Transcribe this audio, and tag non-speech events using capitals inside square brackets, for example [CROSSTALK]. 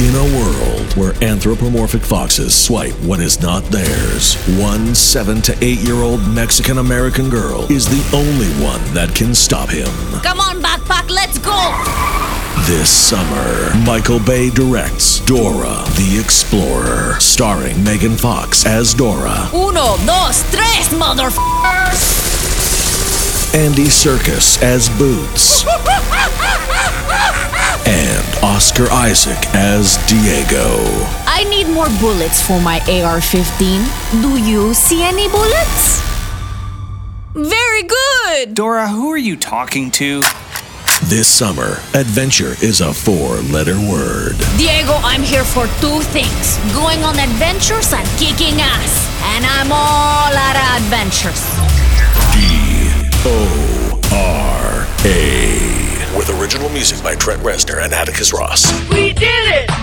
In a world where anthropomorphic foxes swipe what is not theirs, one seven to eight year old Mexican American girl is the only one that can stop him. Come on, backpack, let's go! This summer, Michael Bay directs Dora the Explorer, starring Megan Fox as Dora, Uno, dos, tres, motherfuckers! Andy Serkis as Boots, [LAUGHS] Oscar Isaac as Diego. I need more bullets for my AR 15. Do you see any bullets? Very good! Dora, who are you talking to? This summer, adventure is a four letter word. Diego, I'm here for two things going on adventures and kicking ass. And I'm all out of adventures. Original music by Trent Reznor and Atticus Ross. We did it!